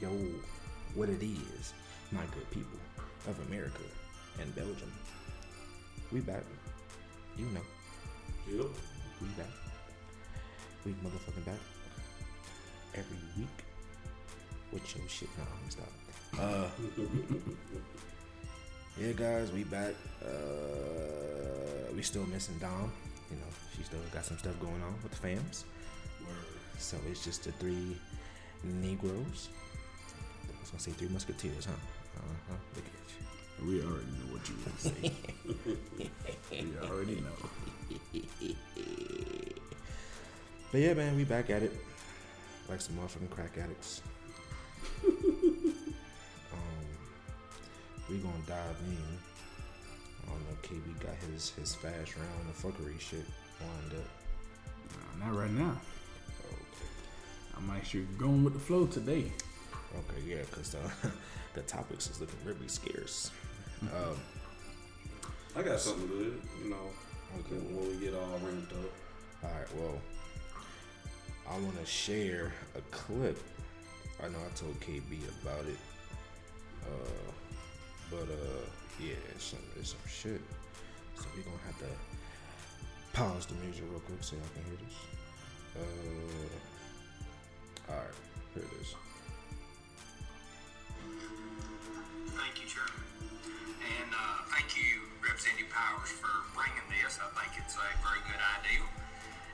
Yo, what it is, my good people of America and Belgium. We back. You know, Yep. we back. We motherfucking back. Every week. With your shit. Nah, me stop. Uh, yeah, guys, we back. Uh, we still missing Dom. You know, she still got some stuff going on with the fams. Word. So it's just the three Negroes. Was gonna say three Musketeers, huh? Uh-huh. Look at you. We already know what you would say. we already know. But yeah, man, we back at it. Like some motherfucking crack addicts. um, we gonna dive in. I don't know, KB got his his fast round of fuckery shit lined up. Nah, not right now. Okay. I'm actually going with the flow today. Okay, yeah, because uh, the topics is looking really scarce. Um, I got something good, you know. Okay. When we get all ramped up. all right, well, I want to share a clip. I know I told KB about it, uh, but uh, yeah, it's some, it's some shit. So we're gonna have to pause the music real quick so y'all can hear this. Uh, all right, here it is. Thank you, Chairman. And uh, thank you, Representative Powers, for bringing this. I think it's a very good idea.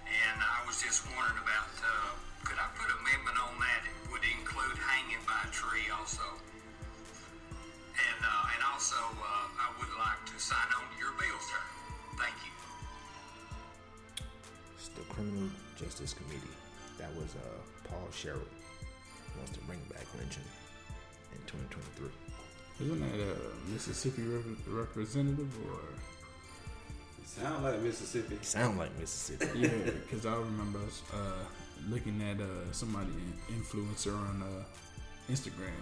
And I was just wondering about, uh, could I put amendment on that? It would include hanging by a tree also. And, uh, and also, uh, I would like to sign on to your bill, sir. Thank you. It's the Criminal Justice Committee. That was uh, Paul Sherrell wants to bring back lynching in 2023. Isn't that a Mississippi rep- representative or? Sound like Mississippi. Sound like Mississippi. Yeah, because I remember uh, looking at uh, somebody influencer on uh, Instagram,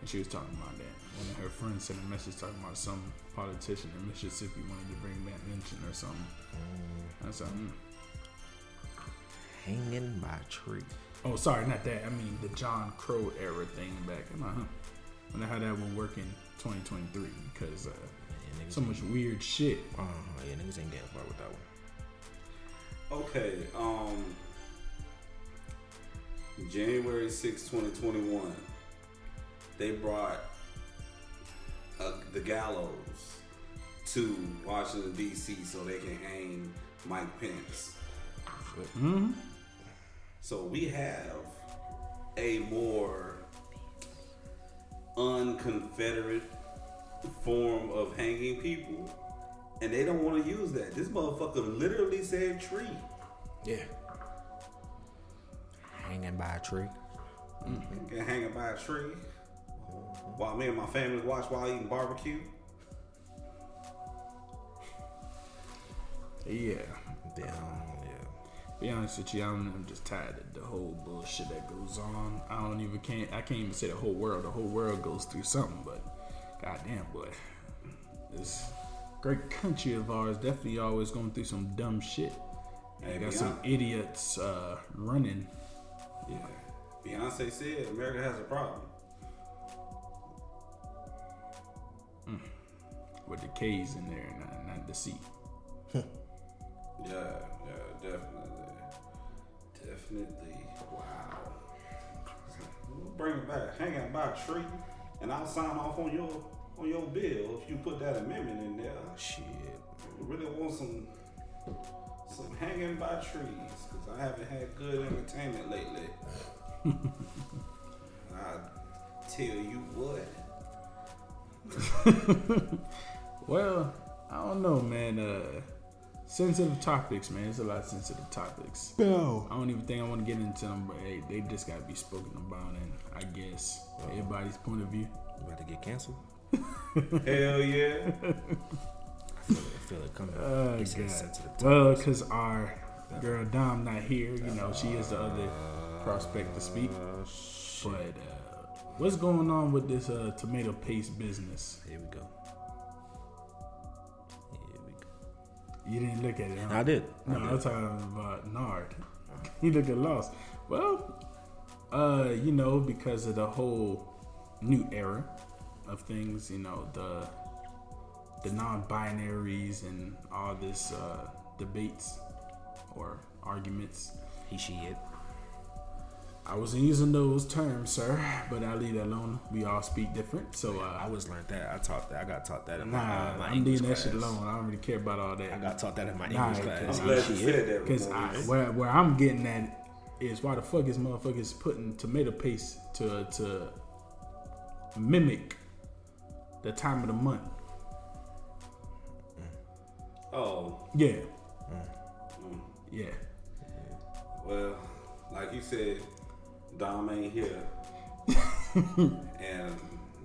and she was talking about that. One of her friends sent a message talking about some politician in Mississippi wanted to bring back mention or something. I said, mm. Hanging by a tree. Oh, sorry, not that. I mean the John Crow era thing back. I'm like, huh. Wonder how that will work in 2023 because uh, Yeah, so much weird shit. Uh, yeah, niggas ain't getting far with that one. Okay, um January 6, 2021, they brought uh, the gallows to Washington D.C. so they can hang Mike Pence. Mm-hmm. So we have a more unconfederate form of hanging people, and they don't want to use that. This motherfucker literally said tree. Yeah. Hanging by a tree. Mm-hmm. Get hanging by a tree while me and my family watch while eating barbecue. Yeah. Damn. Be honest with you, I'm, I'm just tired of the whole bullshit that goes on. I don't even can't I can't even say the whole world. The whole world goes through something, but goddamn, boy, this great country of ours definitely always going through some dumb shit. Hey, got Beyonce- some idiots uh, running. Yeah. Beyonce said America has a problem. with the K's in there, not, not the C. Yeah, yeah, definitely. Definitely. Wow. We'll bring it back. Hang out by a tree, and I'll sign off on your on your bill if you put that amendment in there. Shit. We really want some some hanging by trees because I haven't had good entertainment lately. I tell you what. Well, I don't know, man. Uh, sensitive topics, man. It's a lot of sensitive topics. No. I don't even think I want to get into them, but hey, they just gotta be spoken about, and I guess everybody's point of view. You about to get canceled? Hell yeah. I feel it, I feel it coming. Oh They said god. sensitive Well, topics. because our girl Dom not here, you know, she is the other prospect to speak. Uh. But uh, what's going on with this uh, tomato paste business? Here we go. You didn't look at it. Huh? I did. I No, did. I'm talking about Nard. He looked at lost. Well, Uh, you know, because of the whole new era of things, you know, the the non-binaries and all this uh, debates or arguments. He, she, it. I wasn't using those terms, sir, but I leave that alone. We all speak different, so I uh, was learned that. I taught that. I got taught that in my, nah, uh, my I'm English leaving that shit alone. I don't really care about all that. I got taught that in my Nah, English class. I'm glad you said that. Because where where I'm getting at is why the fuck is motherfuckers putting tomato paste to to mimic the time of the month? Oh, Yeah, mm. yeah. well, like you said, Dom ain't here, and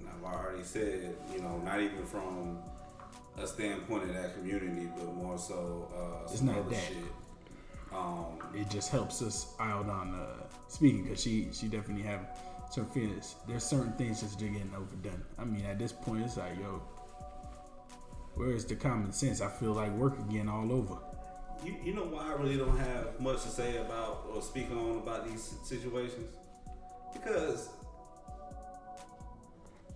I've already said, you know, not even from a standpoint of that community, but more so uh, It's not that. shit. Um, It just helps us out on uh, speaking because she she definitely have certain feelings. There's certain things just getting overdone. I mean, at this point, it's like yo. Where is the common sense? I feel like work again all over. You, you know why I really don't have much to say about or speak on about these situations? Because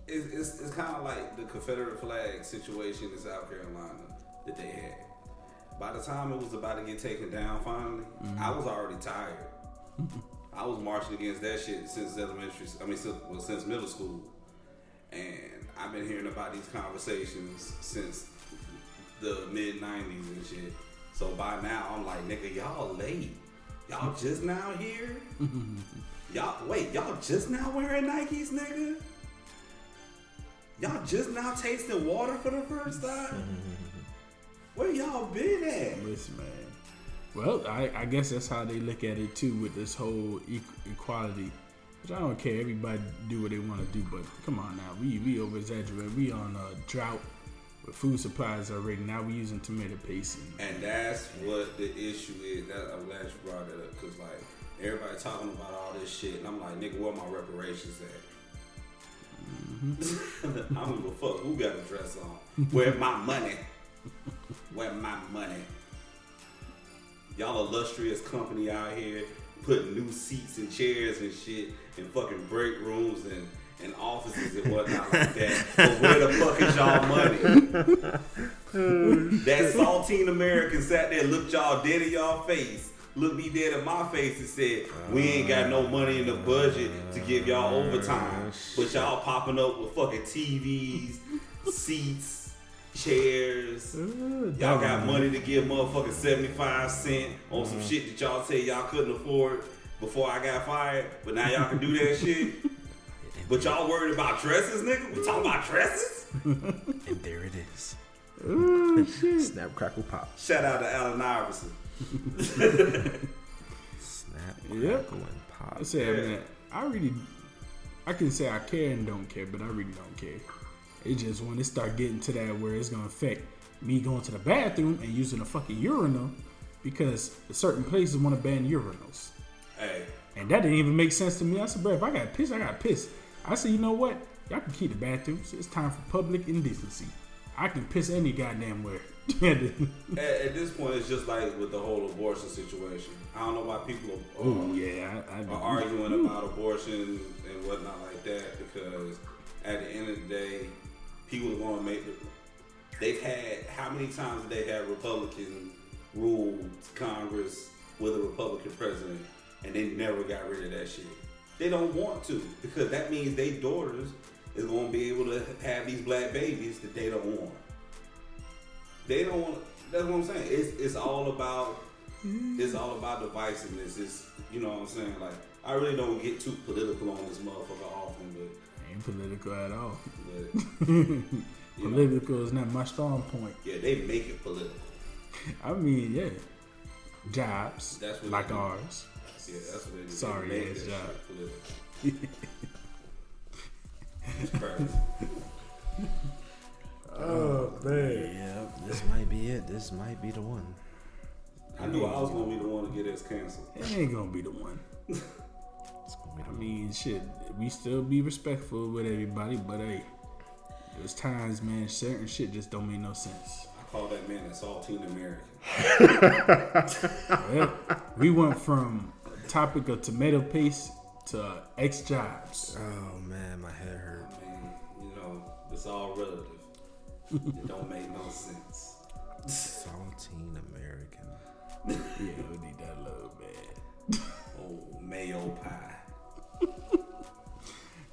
it's, it's, it's kind of like the Confederate flag situation in South Carolina that they had. By the time it was about to get taken down finally, mm-hmm. I was already tired. I was marching against that shit since elementary, I mean, since, well, since middle school. And I've been hearing about these conversations since the mid 90s and shit. So by now, I'm like, nigga, y'all late. Y'all just now here? y'all, wait, y'all just now wearing Nikes, nigga? Y'all just now tasting water for the first time? Where y'all been at? Listen, man. Well, I, I guess that's how they look at it too with this whole e- equality. Which I don't care. Everybody do what they want to do, but come on now, we we over exaggerate. We on a drought with food supplies already. Now we using tomato paste. And, And that's what the issue is. That I'm glad you brought that up because like everybody talking about all this shit, and I'm like, nigga, where my reparations at? Mm-hmm. I don't give a fuck who got a dress on. Where my money? Where my money? Y'all illustrious company out here putting new seats and chairs and shit in fucking break rooms and, and offices and whatnot like that. But where the fuck is y'all money? That saltine American sat there, looked y'all dead in y'all face, looked me dead in my face and said, We ain't got no money in the budget to give y'all overtime. But y'all popping up with fucking TVs, seats, chairs. Y'all got money to give motherfucking 75 cent on some shit that y'all say y'all couldn't afford before I got fired. But now y'all can do that shit. But y'all worried about dresses, nigga? We talking about dresses? And there it is. Snap, crackle, pop. Shout out to Allen Iverson. Snap, Yep. crackle, and pop. I say, man, I really, I can say I care and don't care, but I really don't care. It just when it start getting to that where it's gonna affect me going to the bathroom and using a fucking urinal because certain places want to ban urinals. Hey, And that didn't even make sense to me. I said, bro, if I got pissed, I got pissed. I said, you know what? Y'all can keep the bathrooms. It's time for public indecency. I can piss any goddamn where. At, at this point, it's just like with the whole abortion situation. I don't know why people are, oh yeah, I, I are arguing about abortion and whatnot like that because at the end of the day, people are going to make. The, they've had how many times have they had Republican ruled Congress with a Republican president, and they never got rid of that shit. They don't want to because that means their daughters is going to be able to have these black babies that they don't want. They don't want. That's what I'm saying. It's it's all about. It's all about divisiveness. It's you know what I'm saying. Like I really don't get too political on this motherfucker often, but ain't political at all. but you know, Political is not my strong point. yeah, they make it political. I mean, yeah, jobs That's what like ours. Yeah, that's what they do. Sorry, ass job. shit political. It's crazy. Oh man, Yeah, this might be it. This might be the one. I knew I was gonna be the one to get us canceled. it ain't gonna be the one. It's gonna be the I mean, shit, we still be respectful with everybody, but hey, there's times, man, certain shit just don't make no sense. I call that man a saltine American. Well, we went from topic of tomato paste to X jobs. Oh man, my head hurt. I mean, you know, it's all relative. It don't make no sense. Saltine American. Yeah, we need that little bad. Oh, mayo pie.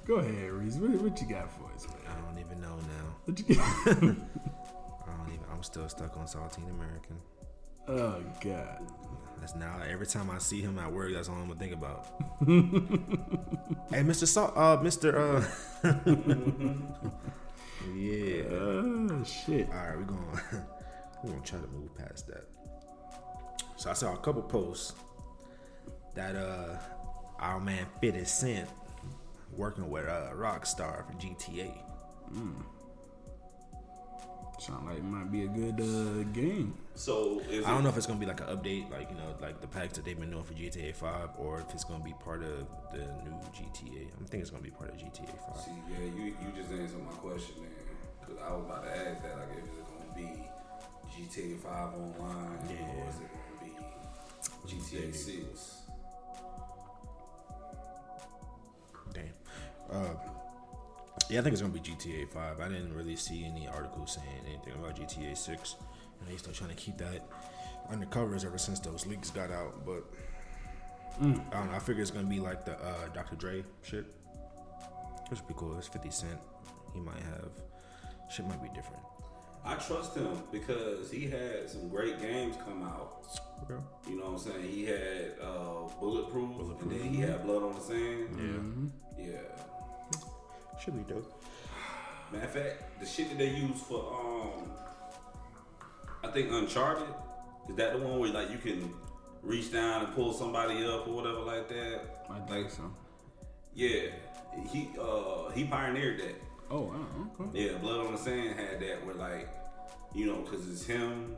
Go ahead, Reese. What, what you got for us, man? I don't even know now. What you got? I don't even. I'm still stuck on Saltine American. oh God. That's now every time I see him at work, that's all I'm gonna think about. hey, Mr. Salt, uh, Mr. Uh, yeah. Oh shit. All right, we're gonna we're gonna try to move past that. So I saw a couple posts that uh our man 50 Cent working with uh Rockstar for GTA. Sound like it might be a good uh, game. So is I don't it- know if it's gonna be like an update, like you know, like the packs that they've been doing for GTA 5, or if it's gonna be part of the new GTA. I'm thinking it's gonna be part of GTA 5. See, yeah, you you just answered my question then, because I was about to ask that, like, if it's gonna be GTA Five online, yeah. or is it gonna be GTA Six? Damn. Uh, yeah, I think it's gonna be GTA 5. I didn't really see any articles saying anything about GTA 6. And they still trying to keep that under covers ever since those leaks got out. But I don't know. I figure it's gonna be like the uh, Dr. Dre shit, which would be cool. It's 50 Cent. He might have shit might be different. I trust him because he had some great games come out. Okay. You know what I'm saying? He had uh, Bulletproof, and then he had Blood on the Sand. Yeah. Yeah. Should be dope. Matter of fact, the shit that they use for um, I think Uncharted is that the one where like you can reach down and pull somebody up or whatever like that. I think Like so. yeah, he uh he pioneered that. Oh, wow. Okay. Yeah, Blood on the Sand had that where like you know because it's him,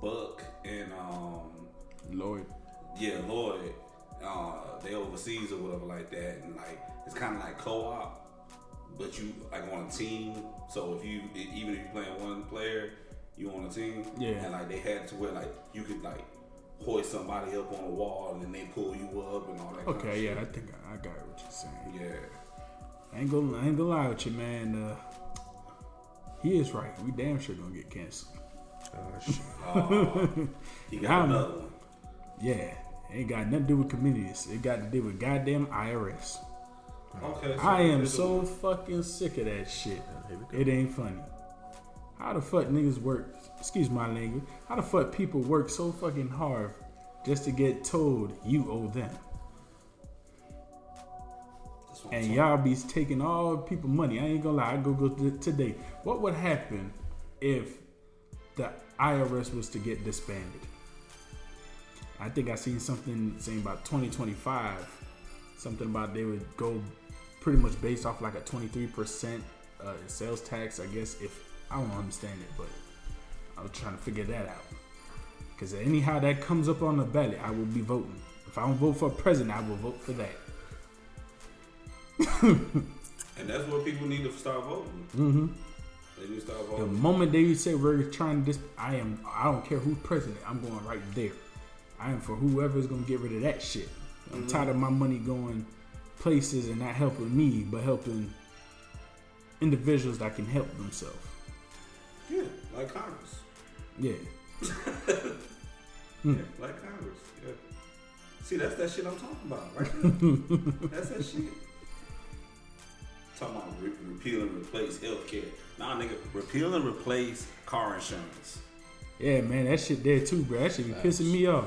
Buck, and um Lloyd. yeah Lloyd. Uh, they overseas or whatever like that, and like it's kind of like co-op, but you like on a team. So if you even if you're playing one player, you on a team. Yeah. And like they had to where like you could like hoist somebody up on a wall and then they pull you up and all that. kind of Okay, yeah, shit. I think I, I got what you're saying. Yeah. I ain't gonna, I ain't gonna lie with you, man. Uh, he is right. We damn sure gonna get canceled. Uh, shit. Uh, he got I'm- another one. Yeah, ain't got nothing to do with communities. It got to do with goddamn IRS. Okay. so I am this is- so fucking sick of that shit. Here. It ain't funny. How the fuck niggas work? Excuse my language. How the fuck people work so fucking hard just to get told you owe them? And y'all be taking all people money. I ain't gonna lie. I go go t- today. What would happen if the IRS was to get disbanded? I think I seen something saying about 2025. Something about they would go pretty much based off like a 23% uh, sales tax. I guess if I don't understand it, but I'm trying to figure that out. Because anyhow that comes up on the ballot, I will be voting. If I don't vote for a president, I will vote for that. And that's what people need to start voting. Mm-hmm. They need to start The moment they say we're trying to dis, I am. I don't care who's president. I'm going right there. I am for whoever's gonna get rid of that shit. I'm tired of my money going places and not helping me, but helping individuals that can help themselves. Yeah, like Congress. Yeah, Yeah, like Congress. Yeah. See, that's that shit I'm talking about, right? that's that shit. Talking about re- repeal and replace healthcare. Nah, nigga, repeal and replace car insurance. yeah, man, that shit there too, bro. That shit be pissing me off.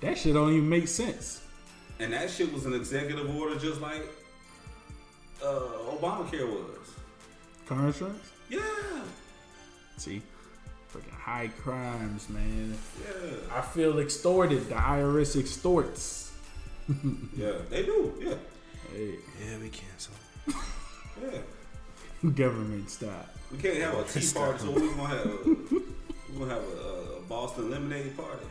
That shit don't even make sense. And that shit was an executive order just like uh, Obamacare was. Car insurance. Yeah, See, fucking high crimes, man. yeah, I feel extorted. The IRS extorts. yeah. They do, yeah, Hey, Yeah, we cancel. yeah. government style. We can't have a tea party, so we're gonna have a, we're gonna have a, a Boston lemonade party.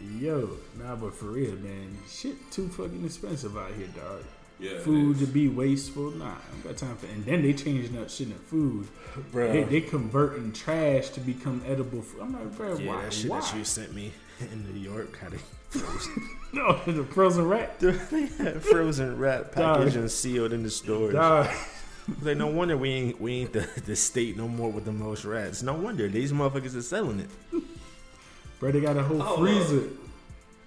Yo, nah, but for real, man, shit too fucking expensive out here, dog. Yeah, food to be wasteful, nah, I don't got time for. And then they changing up shit in food, Bruh. They, they converting trash to become edible food. I'm like, bro, Yeah, why? that shit why? that you sent me. in New York, how they frozen, No, the frozen rat. they had frozen rat Dog. packaged and sealed in the stores. Like no wonder we ain't we ain't the, the state no more with the most rats. No wonder these motherfuckers are selling it. Bro, they got a whole Oh, freezer.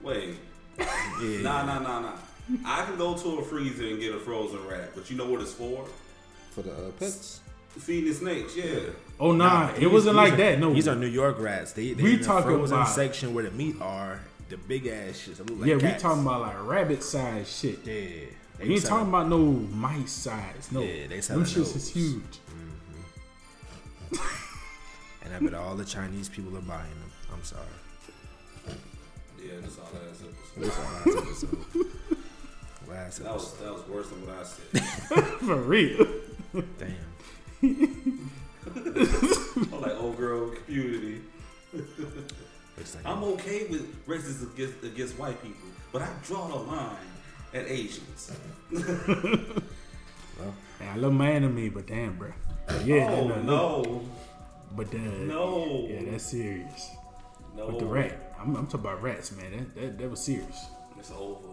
Wait. Yeah. Nah, nah, nah, nah. I can go to a freezer and get a frozen rat, but you know what it's for? For the uh, pets. Feeding the snakes, yeah. Oh nah, it wasn't like are- that. No, these are New York rats. They, they We in the talking frozen about- section where the meat are. The big ass shit. that look like yeah, we talking about like rabbit size shit. Yeah, We ain't selling- talking about no mice size. No, Yeah, they them selling shits those. is huge. And I bet all the Chinese people are buying them. I'm sorry. Yeah, that's all that is. That's our last episode. Last That was that was worse than what I said. For real. Damn. I'm like old girl community. Like I'm okay with racism against, against white people, but I draw the line at Asians. well, Man, I love my enemy, but damn, bro. But yeah, oh no, no, no, But uh, No. yeah, that's serious. no. With the rat, I'm, I'm talking about rats, man. That that, that was serious. It's over.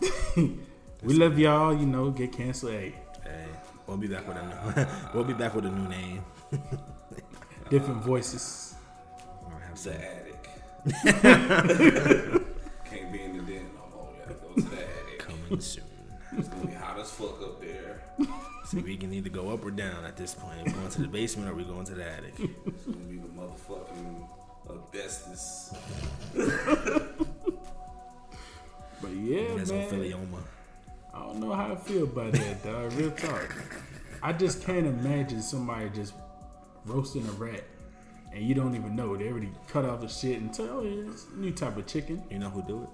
We love y'all. You know, get canceled. Hey, hey, we'll be back with a new, we'll be back with a new name. different voices. We're gonna have The attic. Can't be in the den no more. You gotta go to the attic. coming soon. It's gonna be hot as fuck up there. So we can either go up or down at this point. We going to the basement or we going to the attic. It's gonna be the motherfucking asbestos. But yeah, man. Mesothelioma. I don't know how I feel about that, dog. Real talk. I just can't imagine somebody just roasting a rat and you don't even know. They already cut off the shit and tell oh, you it's a new type of chicken. You know who do it?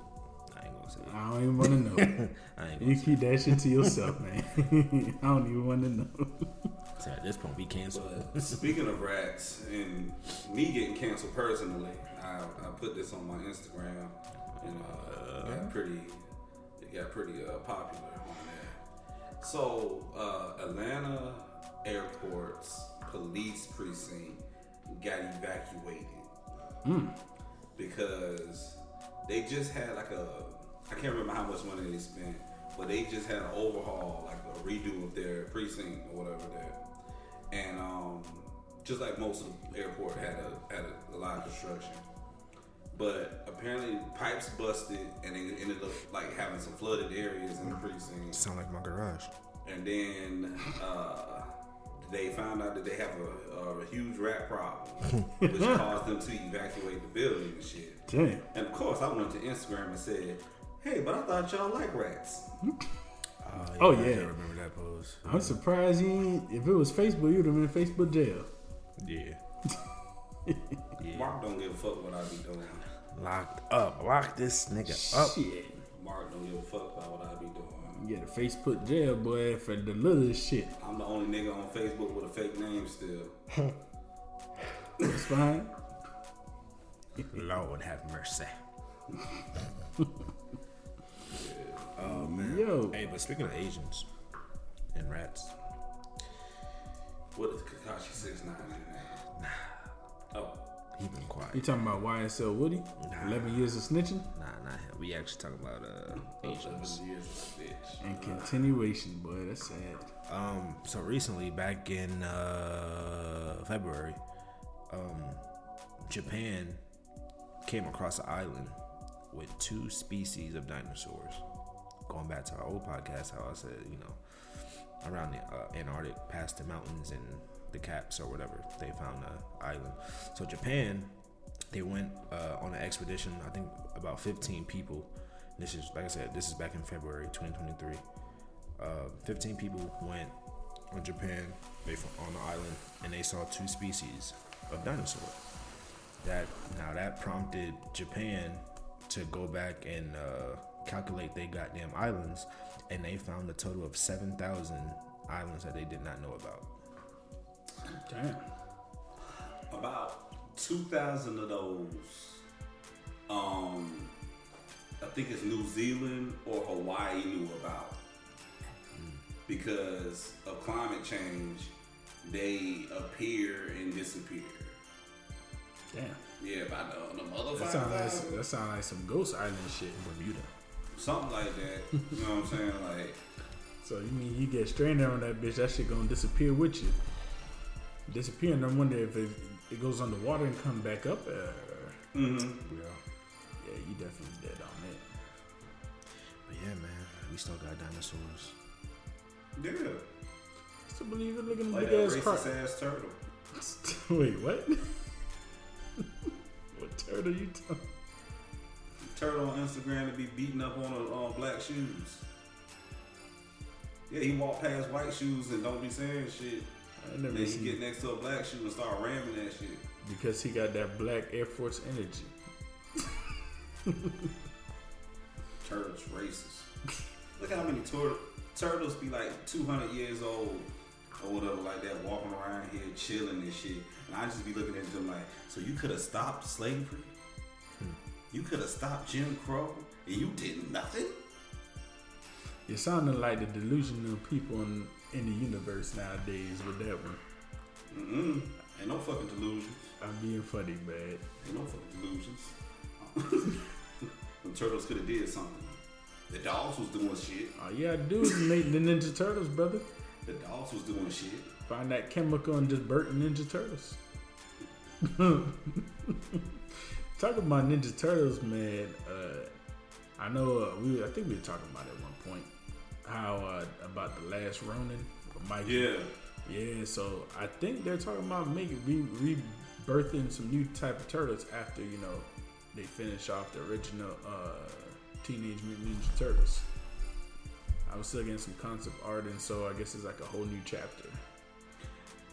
I ain't gonna say. it. I don't even want to know. I ain't you gonna say. keep that shit to yourself, man. I don't even want to know. So at this point, we canceled. But speaking of rats and me getting canceled personally, I, I put this on my Instagram and uh, got pretty it got pretty uh, popular on there. So uh, Atlanta airport's police precinct got evacuated because they just had like a I can't remember how much money they spent, but they just had an overhaul, like a redo of their precinct or whatever there. And um, just like most of the airport had a had a, a lot of construction. But apparently pipes busted and they ended up like having some flooded areas in the precinct. Sound like my garage. And then uh, they found out that they have a, a huge rat problem, which caused them to evacuate the building and shit. Damn. And of course, I went to Instagram and said, "Hey, but I thought y'all like rats." Oh, I yeah. can remember that pose. I'm surprised you ain't, if it was Facebook, you'd have been in Facebook jail. Yeah. yeah. Mark don't give a fuck what I be doing. Locked up. Lock this nigga up. Shit. Mark don't give a fuck about what I be doing. You get a Facebook jail, boy, for the littlest shit. I'm the only nigga on Facebook with a fake name still. It's fine. Lord have mercy. oh man. Yo. Hey, but speaking of Asians and rats, What is Tekashi Six Nine in there? Oh, he been quiet. You talking about YSL Woody? Nah. 11 years of snitching? Nah, not him. We actually talking about uh Asians. eleven years of bitch. And continuation, boy. That's sad. Um, so recently, back in uh, February, um, Japan came across an island with two species of dinosaurs. Going back to our old podcast, how I said, you know, around the uh, Antarctic, past the mountains and the caps or whatever, they found an island. So Japan, they went uh, on an expedition. I think about 15 people. This is, like I said, this is back in February 2023 uh, 15 people went on Japan, they on the island, and they saw two species of dinosaur. That now that prompted Japan to go back and uh, calculate they goddamn islands, and they found a total of 7,000 islands that they did not know about. Damn. About two thousand of those, um, I think it's New Zealand or Hawaii knew about because of climate change. They appear and disappear. Damn. Yeah, by the, the mother That sounds like some, that sound like some Ghost Island shit in Bermuda. Something like that. You know what I'm saying? Like, So you mean you get stranded on that bitch? That shit gonna disappear with you. Disappear, and I wonder if it, it goes underwater and come back up. Uh, mm-hmm. Yeah. yeah, you definitely dead on that. But yeah, man, we still got dinosaurs. yeah, I Still believe it? Looking at them like big that ass racist car. ass turtle. Wait, what? what turtle you talking? Turtle on Instagram to be beating up on a, on black shoes. Yeah, he walk past white shoes and don't be saying shit. I And never then he get next to a black shoe and start ramming that shit. because he got that black Air Force energy. Turtles racist. Look at how many tur- turtles be like 200 years old or whatever like that, walking around here chilling and shit. And I just be looking at them like, so you could have stopped slavery? Hmm. You could have stopped Jim Crow and you did nothing? You're sounding like the delusional people in, in the universe nowadays with that one. Mm-mm. Ain't no fucking delusions. I'm being funny, man. Ain't no fucking delusions. the turtles could have did something. The dogs was doing shit. All you gotta do the Ninja Turtles, brother. The dogs was doing shit. Find that chemical and just burn Ninja Turtles. Talk about Ninja Turtles, man. Uh, I know uh, we. I think we were talking about it one point. How uh, about the last Ronin? Mike? Yeah. Yeah. So I think they're talking about making re- rebirthing some new type of turtles after you know they finish off the original uh, Teenage Mutant Ninja Turtles. I was still getting some concept art, and so I guess it's like a whole new chapter.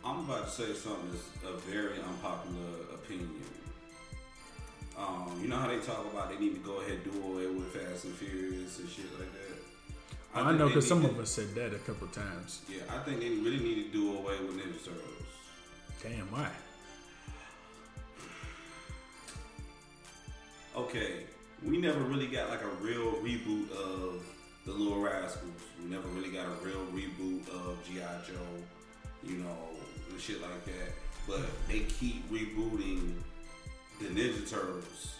I'm about to say something that's a very unpopular opinion. Um, you know how they talk about they need to go ahead and do away with Fast and Furious and shit like that. I, think know because some need of us said that a couple times. Yeah, I think they really need to do away with Ninja Turtles. Damn, why? Okay, we never really got like a real reboot of the Little Rascals. We never really got a real reboot of GI Joe, you know, and shit like that. But they keep rebooting the Ninja Turtles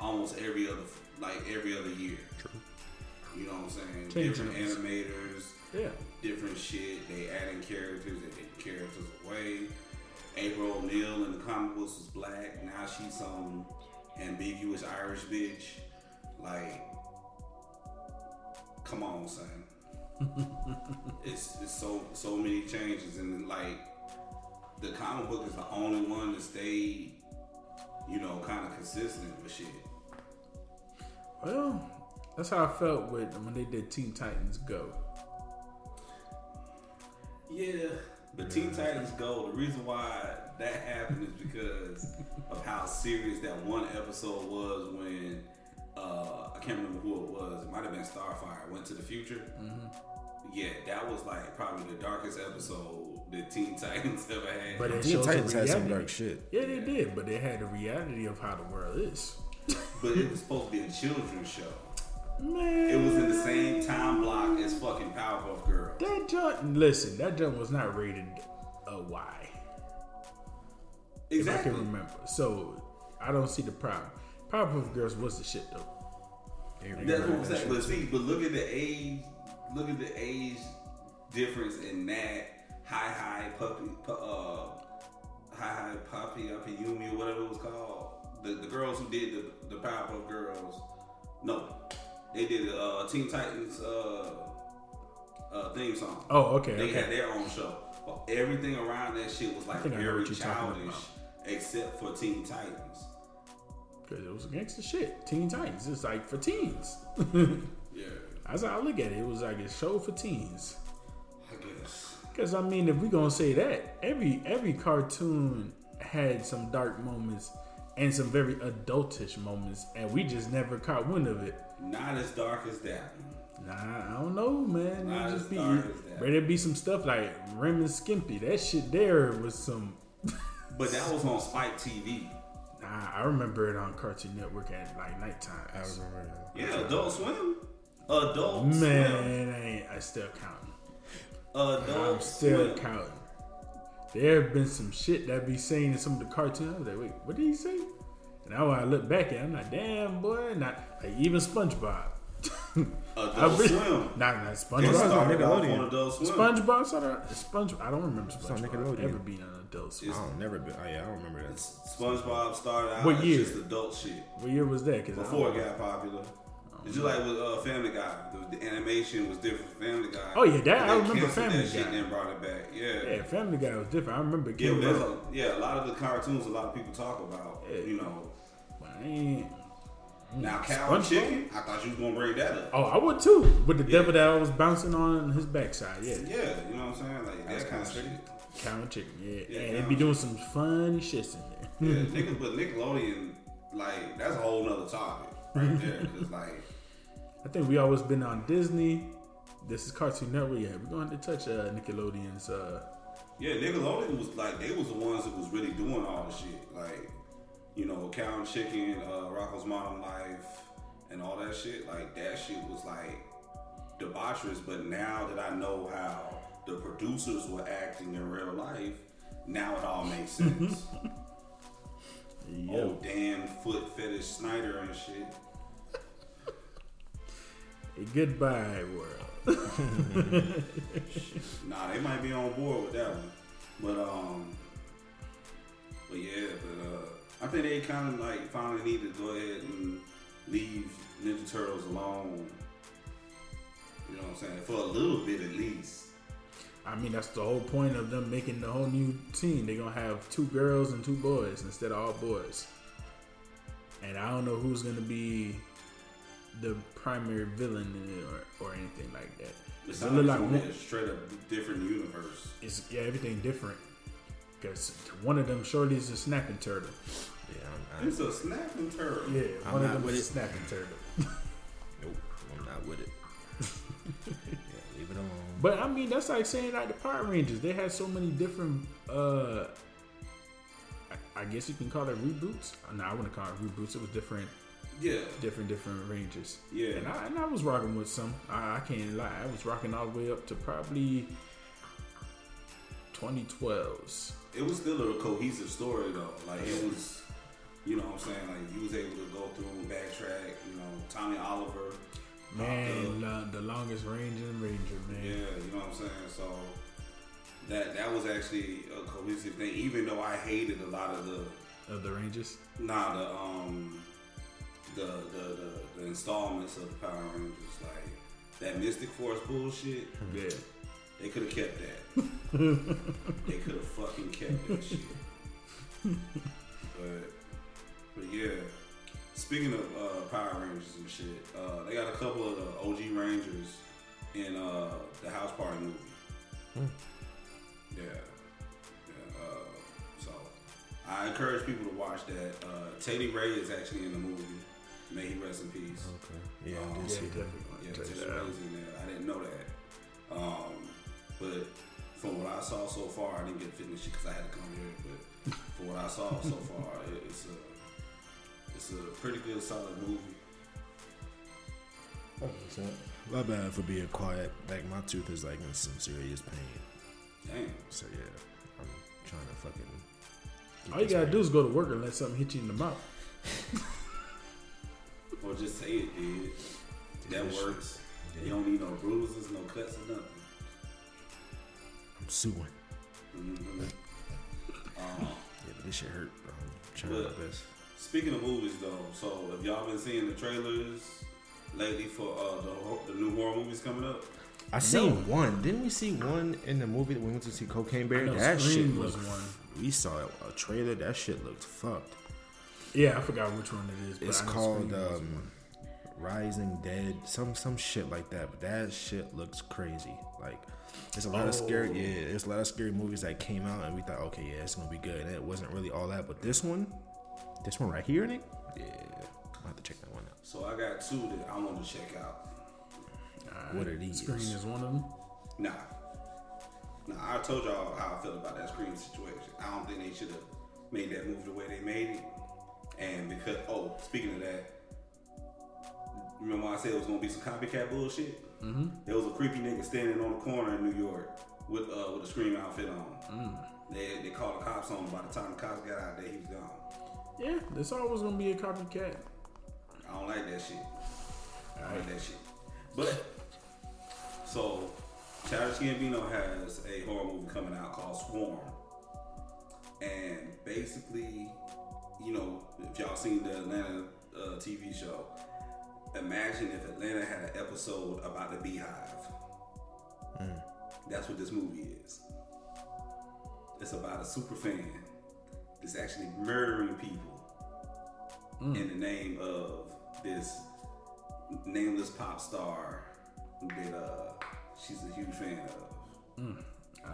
almost every other, like every other year. True. You know what I'm saying? Change different names. animators, Yeah. different shit. They adding characters, they taking characters away. April O'Neil in the comic books was black. Now she's some ambiguous Irish bitch. Like, come on, son. it's it's so so many changes, and like the comic book is the only one that stayed, you know, kind of consistent with shit. Well, that's how I felt with when they did Teen Titans Go. Yeah, but Teen Titans Go. The reason why that happened is because of how serious that one episode was when uh, I can't remember who it was. It might have been Starfire. Went to the future. Yeah, that was like probably the darkest episode the Teen Titans ever had. But it Teen Titans had some dark shit. Yeah, they did, but they had the reality of how the world is. but it was supposed to be a children's show. Man, It was in the same time block as fucking Powerpuff Girls. that jump. Listen, that jump was not rated a Y. If I Exactly. can remember. So I don't see the problem. Powerpuff Girls was the shit though. That's what I'm saying. But see, but look at the age, look at the age difference in that high high puppy, uh, high high puppy, uppy Yumi or whatever it was called. The the girls who did the the Powerpuff Girls, no, they did a uh, Teen Titans uh, uh, theme song. Oh, okay, They had their own show. But everything around that shit was like think I know very what you're talking childish, except for Teen Titans. Because it was gangster shit. Teen Titans. It's like for teens. Yeah, That's how I look at it. It was like a show for teens. I guess. Because I mean, if we gonna say that, every every cartoon had some dark moments and some very adultish moments, and we just never caught wind of it. Not as dark as that. Nah, I don't know, man. Not It as just be dark as that. better be some stuff like Ren and Stimpy. That shit there was some. But that was on Spike TV. Nah, I remember it on Cartoon Network at like nighttime. I remember that. Yeah, Adult Swim. Adult Swim. Man, I, I still counting. Adult I'm still Swim. counting. There have been some shit that be seen in some of the cartoons. I was like, wait, what did he say? And now when I look back at, it, I'm like, damn boy, not like even SpongeBob. Adult I really- Swim. Nah, nah, It SpongeBob. started off Nickelodeon. on Adult Swim. SpongeBob started out- Sponge. I don't remember SpongeBob Nickelodeon. ever being an adult. Swim. It's- I don't never been. Oh yeah, I don't remember that. SpongeBob started out What as year? just adult shit What year was that? Cause before it got popular. It's just like with uh, Family Guy. The, the animation was different from Family Guy. Oh, yeah, that- I remember Family that shit Guy. and then brought it back. Yeah. Yeah, Family Guy was different. I remember Yeah, Kim but there's Bur- a, yeah, a lot of the cartoons a lot of people talk about, Yeah. you know. but I ain't- Now, cow and SpongeBob? chicken, I thought you was gonna bring that up. Oh, I would too. With the Yeah. devil that was bouncing on his backside. Yeah. Yeah, you know what I'm saying? Like that kind of shit. Cow and chicken. Yeah. Yeah, and they be doing some funny shits in there. Yeah, niggas, but Nickelodeon, like that's a whole nother topic right there. Cause like, I think we always been on Disney. This is Cartoon Network. Yeah, we're going to touch uh, Nickelodeon's. Uh, yeah, Nickelodeon was like they was the ones that was really doing all the shit. Like, you know, Cow and Chicken, uh, Rocko's Modern Life, and all that shit. Like that shit was like debaucherous. But now that I know how the producers were acting in real life, now it all makes sense. yeah. Oh damn, foot fetish Schneider and shit. A goodbye world. Nah, they might be on board with that one, but um, but yeah, but uh, I think they kind of like finally need to go ahead and leave Ninja Turtles alone. You know what I'm saying? For a little bit at least. I mean, that's the whole point of them making the whole new team. They're gonna have two girls and two boys instead of all boys. And I don't know who's gonna be the primary villain in it or, or anything like that. It It like like it's one, gonna a straight up different universe. it's yeah, everything different. Because one of them surely is a snapping turtle. Yeah, I'm, It's a snapping turtle. Yeah, I'm one of not them with is a it. snapping turtle. nope, I'm not with it. yeah, leave it alone. But I mean, that's like saying like the Power Rangers. They had so many different. uh I, I guess you can call it reboots. No, I wouldn't call it reboots. It was different, Yeah, different, different Rangers. Yeah. and I, and I was rocking with some. I, I can't lie. I was rocking all the way up to probably 2012s. it was still a cohesive story though. Like it was, you know what I'm saying? Like you was able to go through and backtrack. You know, Tommy Oliver. Man, lo- the longest ranging Ranger, man. Yeah, you know what I'm saying. So that that was actually a cohesive thing. Even though I hated a lot of the Of the Rangers. nah the um the the the, the installments of the Power Rangers like that Mystic Force bullshit. Yeah. They could have kept that. they could have fucking kept that shit. But but yeah. Speaking of uh, Power Rangers and shit, uh, they got a couple of the OG Rangers in uh, the House Party movie. Yeah. yeah uh, so I encourage people to watch that. Uh, Teddy Ray is actually in the movie. May he rest in peace. Okay. Yeah, I Um, did Yeah, see that. definitely. Yeah, Check Teddy that out. Ray's in there. I didn't know that. Um, but from what I saw so far, I didn't get to finish it because I had to come here. But from what I saw so far, it, it's a it's a pretty good, solid movie. My bad for being quiet. Like my tooth is like in some serious pain. Damn. So yeah, I'm trying to fucking. get All you gotta pain. do is go to work and let something hit you in the mouth. Or just say it, dude. That Yeah, shit. works. You don't need no bruises, no cuts, or nothing. I'm suing. hmm Um, Yeah, but this shit hurt. Bro. I'm trying Look. my best. Speaking of movies, though, so have y'all been seeing the trailers lately for uh, the the new horror movies coming up? I seen one. Didn't we see one in the movie that we went to see Cocaine Bear? I know That shit was looked. one. We saw a trailer. That shit looked fucked. Yeah, I forgot which one it is. But It's I called um. Rising Dead, some some shit like that. But that shit looks crazy. Like there's a lot of scary. Oh. Yeah, there's a lot of scary movies that came out, and we thought, okay, yeah, it's gonna be good. And it wasn't really all that. But this one, this one right here, Nick. Yeah, I have to check that one out. So I got two that I want to check out. What are these? Scream is one of them. Nah, nah. I told y'all how I felt about that Scream situation. I don't think they should have made that move the way they made it. And because oh, speaking of that, remember I said it was gonna be some copycat bullshit? Mm-hmm. There was a creepy nigga standing on the corner in New York with uh, with a Scream outfit on. They they called the cops on him. By the time the cops got out there, he was gone. Yeah, there's always was gonna be a copycat. I don't like that shit. I don't like that shit. But so Childish Gambino has a horror movie coming out called Swarm, and basically, you know, if y'all seen the Atlanta uh, TV show, imagine if Atlanta had an episode about the BeyHive. That's what this movie is. It's about a super fan that's actually murdering people in the name of this nameless pop star that uh, she's a huge fan of.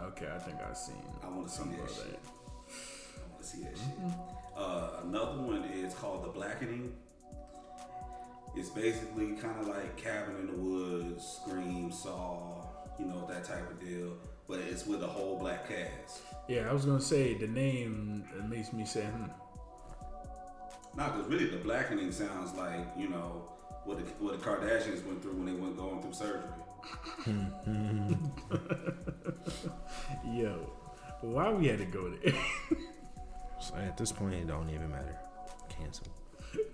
Okay, I think I've seen. I want to see that shit. I want to see that shit. Uh, another one is called The Blackening. It's basically kind of like Cabin in the Woods, Scream, Saw, you know, that type of deal. But it's with a whole black cast. Yeah, I was gonna say the name it makes me say, hmm. Nah, because really the blackening sounds like, you know, what the, what the Kardashians went through when they went going through surgery. Yo, why we had to go there? So at this point, it don't even matter. Cancel.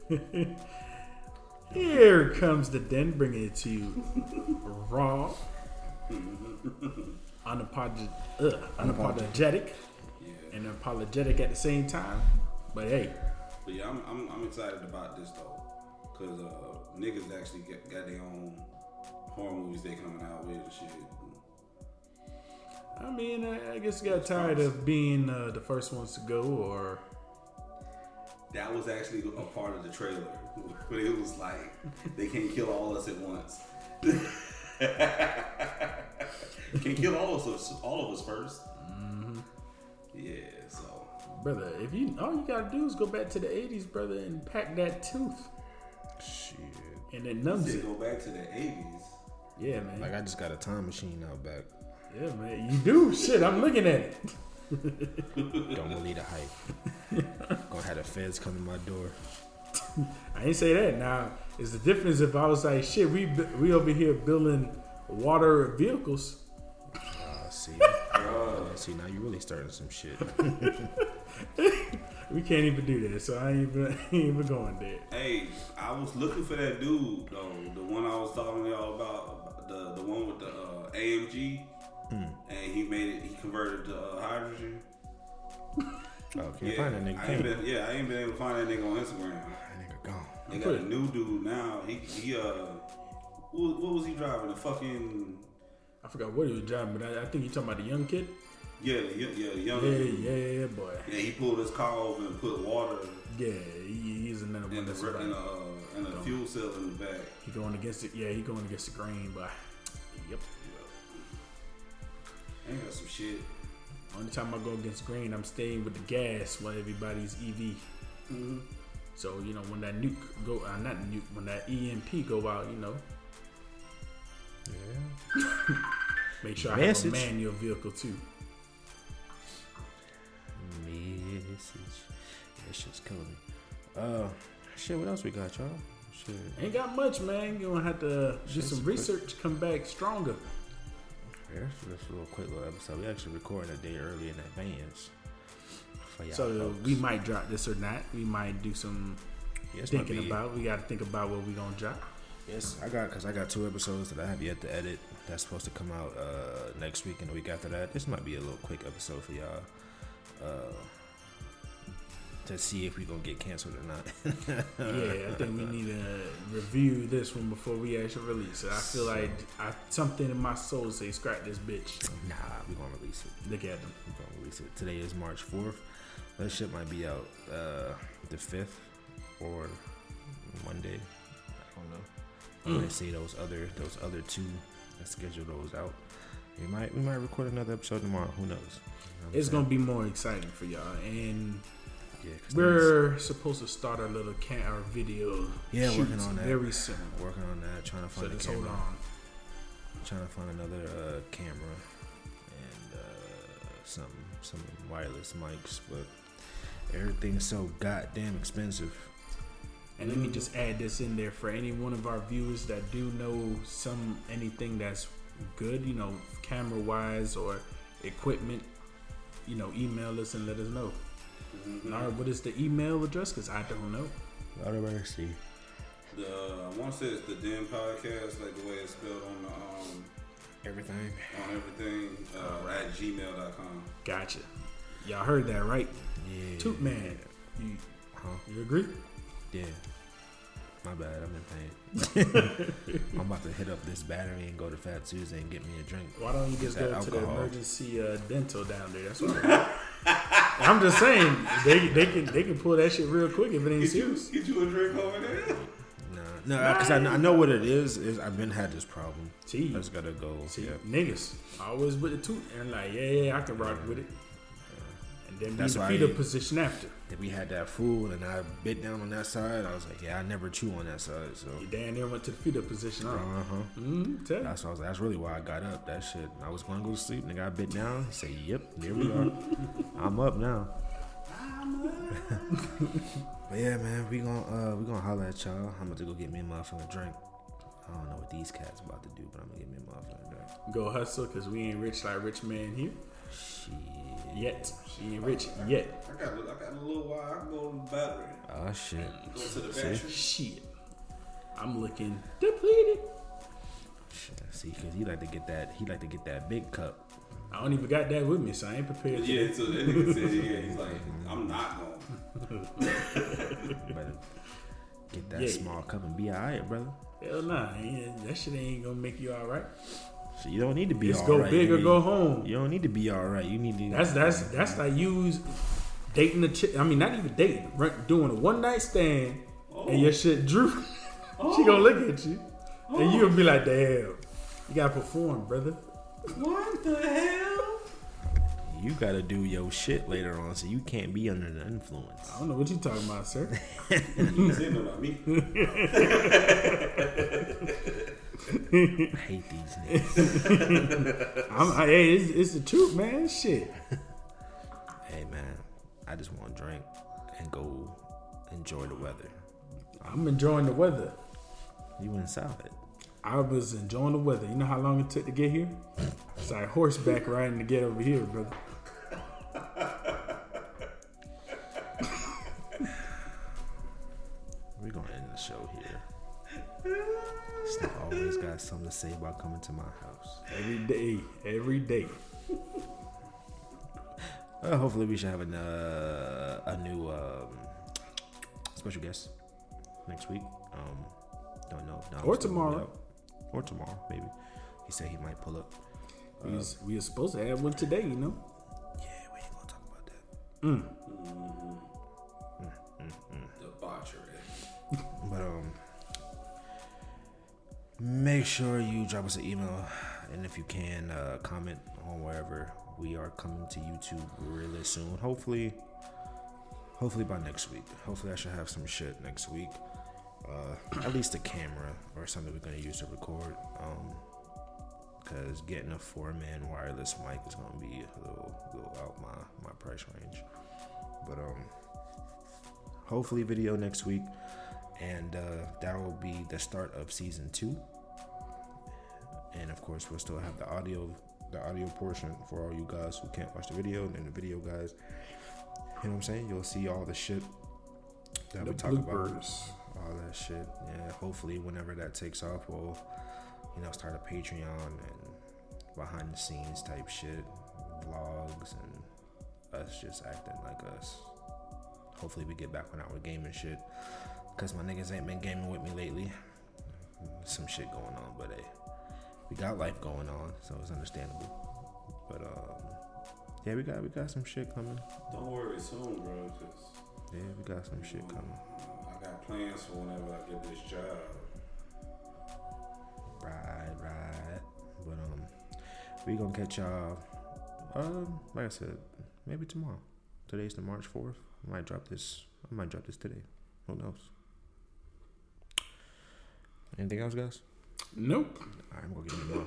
Here comes the den, bringing it to you raw, unapolog- ugh, unapologetic, Yeah. and apologetic at the same time. But hey, But yeah, I'm, I'm, I'm excited about this though. Because uh, niggas actually get, got their own horror movies they coming out with and shit. I mean, I, I guess you got tired of being uh, the first ones to go, or That was actually a part of the trailer. But it was like, they can't kill all us at once. can kill all of us, all of us 1st Yeah, so. brother, if you all you gotta do is go back to the '80s, brother, and pack that tooth, Shit. and it numbs Did it. go back to the 80s. Yeah, man. Like I just got a time machine out back. Yeah, man. You do shit. I'm looking at it. Don't believe the hype. Gonna have the feds come to my door. I ain't say that. Now, it's the difference if I was like, shit, we we over here building water vehicles. Uh, see, Bruh. see now you really starting some shit. We can't even do that, so I ain't even, ain't even going there. Hey, I was looking for that dude though, the one I was talking to y'all about, the the one with the uh, AMG, and he made it. He converted to uh, hydrogen. Oh, can you Yeah, find that nigga? I ain't been, yeah, I ain't been able to find that nigga on Instagram. That nigga gone. They got a new dude now. He he uh, what, what was he driving? A fucking I forgot what he was driving, but I, I think you talking about the young kid. yeah, the, yeah, young Yeah, dude. yeah, yeah, boy. Yeah, he pulled his car over and put water Yeah, he, he's another one in the that's in a uh, in a fuel cell in the back. He going against it. Yeah, he going against the grain, but yep. Ain't got some shit. Only time I go against grain, I'm staying with the gas while everybody's EV. Mm-hmm. So you know when that nuke go, uh, not nuke, when that EMP go out, you know, Yeah. make sure I Message. have a manual vehicle too. Message. That shit's coming. Uh, shit. What else we got, y'all? Shit. Ain't got much, man. You gonna have to do some quick. research, come back stronger. That's just a little quick little episode. We actually recording a day early in advance. So folks. we might drop this or not. We might do some might thinking about. We got to think about what we gonna drop. Yes, I got because I got two episodes that I have yet to edit. That's supposed to come out uh, next week and the week after that. This might be a little quick episode for y'all uh, to see if we gonna get canceled or not. yeah, I think we need to review this one before we actually release it. I feel like I, something in my soul say scrap this bitch. nah, we gonna release it. Look at them. We gonna release it. Today is March fourth. That shit might be out uh, the fifth or Monday. I don't know. I'm gonna see those other those other two and schedule those out. We might we might record another episode tomorrow. Who knows? You know It's saying? gonna be more exciting for y'all, and yeah, we're supposed to start our little can our video Yeah, working on that. very soon. working on that, trying to So find a just hold camera, on. trying to find another uh, camera and uh, some some wireless mics, but everything's so goddamn expensive. And let me just add this in there for any one of our viewers that do know some anything that's good, you know, camera wise or equipment, you know, email us and let us know. All right, what is the email address? Because I don't know. Lord have mercy. The I want to say it's the Den podcast, like the way it's spelled on the um Everything. on everything uh, at gmail.com. Gotcha. Y'all heard that right? Yeah. Toot man. You, Huh? you agree? Yeah. My bad. I've been paying. I'm about to hit up this battery and go to Fat Tuesday and get me a drink. Why don't you just go That to the emergency uh, dental down there? That's what I'm just saying. They they can they can pull that shit real quick if it ain't Get you, serious. get you a drink over there. Nah, no, because I, I know what it is. Is I've been had this problem. See, I just gotta go. see, yeah. niggas always with the tooth and like, yeah, yeah, I can rock with it. And then be That's in the why fetal I- position after. If we had that food and I bit down on that side, I was like, yeah, I never chew on that side. So. You damn near went to the fetal position. Huh? Uh huh. Mm, tell. That's why I was. like, That's really why I got up. That shit. I was going to go to sleep. and I got bit down. He said, "Yep, there we are. I'm up now." but yeah, man, we gonna uh we gonna holler at y'all. I'm about to go get me my mother a motherfucking drink. I don't know what these cats about to do, but I'm gonna get me a motherfucking drink. Go hustle because we ain't rich like rich man here Shit. yet. She ain't rich yet. I got, a- I got a little while. I can go to the battery. Oh shit. Go to the See? battery. Shit. I'm looking depleted. Shit. See, cause he like to get that. He like to get that big cup. I don't even got that with me, so I ain't prepared. Yeah, to so that nigga said, yeah, he's like, I'm not going. Better get that Yeah. small cup and be alright, brother. Hell nah, ain't- that shit ain't gonna make you all right. So you don't need to be It's all go right. big You or need- go home. You don't need to be all right. You need to. That's that's that's like you dating the chick. I mean, not even dating, doing a one night stand, and oh. your shit drew. she gonna oh. look at you, and you gonna be like, "Damn, you gotta perform, brother." What the hell? You gotta do your shit later on, so you can't be under the influence. I don't know what you talking about, sir. You saying about me? I hate these niggas. I'm, I, hey, it's, it's the truth, man. Shit. hey man, I just want to drink and go enjoy the weather. I'm enjoying the weather. You inside? I was enjoying the weather. You know how long it took to get here? It's like horseback riding to get over here, brother. About coming to my house. Every day, every day. Uh, hopefully, we should have an, uh, a new um, special guest next week. Um, don't know. if Dom's Or tomorrow. gonna be out. Or tomorrow, maybe. He said he might pull up. We was, we was supposed to have one today, you know. Yeah, we ain't gonna talk about that. Debauchery. But um, make sure you drop us an email, and if you can, uh, comment on wherever we are coming to YouTube really soon. Hopefully, hopefully by next week. Hopefully, I should have some shit next week. Uh, at least a camera or something we're gonna use to record. Um, because getting a four-man wireless mic is gonna be a little, little out my my price range. But um, hopefully, video next week and uh, that will be the start of season two. And of course, we'll still have the audio, the audio portion for all you guys who can't watch the video, and then the video guys. You know what I'm saying? You'll see all the shit that The we talk about, all that shit. Yeah, hopefully, whenever that takes off, we'll you know start a Patreon and behind the scenes type shit, vlogs, and us just acting like us. Hopefully, we get back on our gaming shit. Cause my niggas ain't been gaming with me lately. Some shit going on, but hey, we got life going on, so it's understandable. But um, yeah, we got we got some shit coming. Don't worry soon, bro, because Yeah, we got some shit coming. I got plans for whenever I get this job. Right, right. But um, we gonna catch y'all. Um, like I said, maybe tomorrow. Today's the March fourth. I might drop this. I might drop this today. Who knows? Anything else, guys? Nope. All right, I'm gonna get me a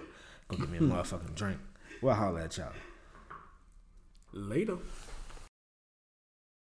go get me a motherfucking drink. We'll holla at y'all. Later.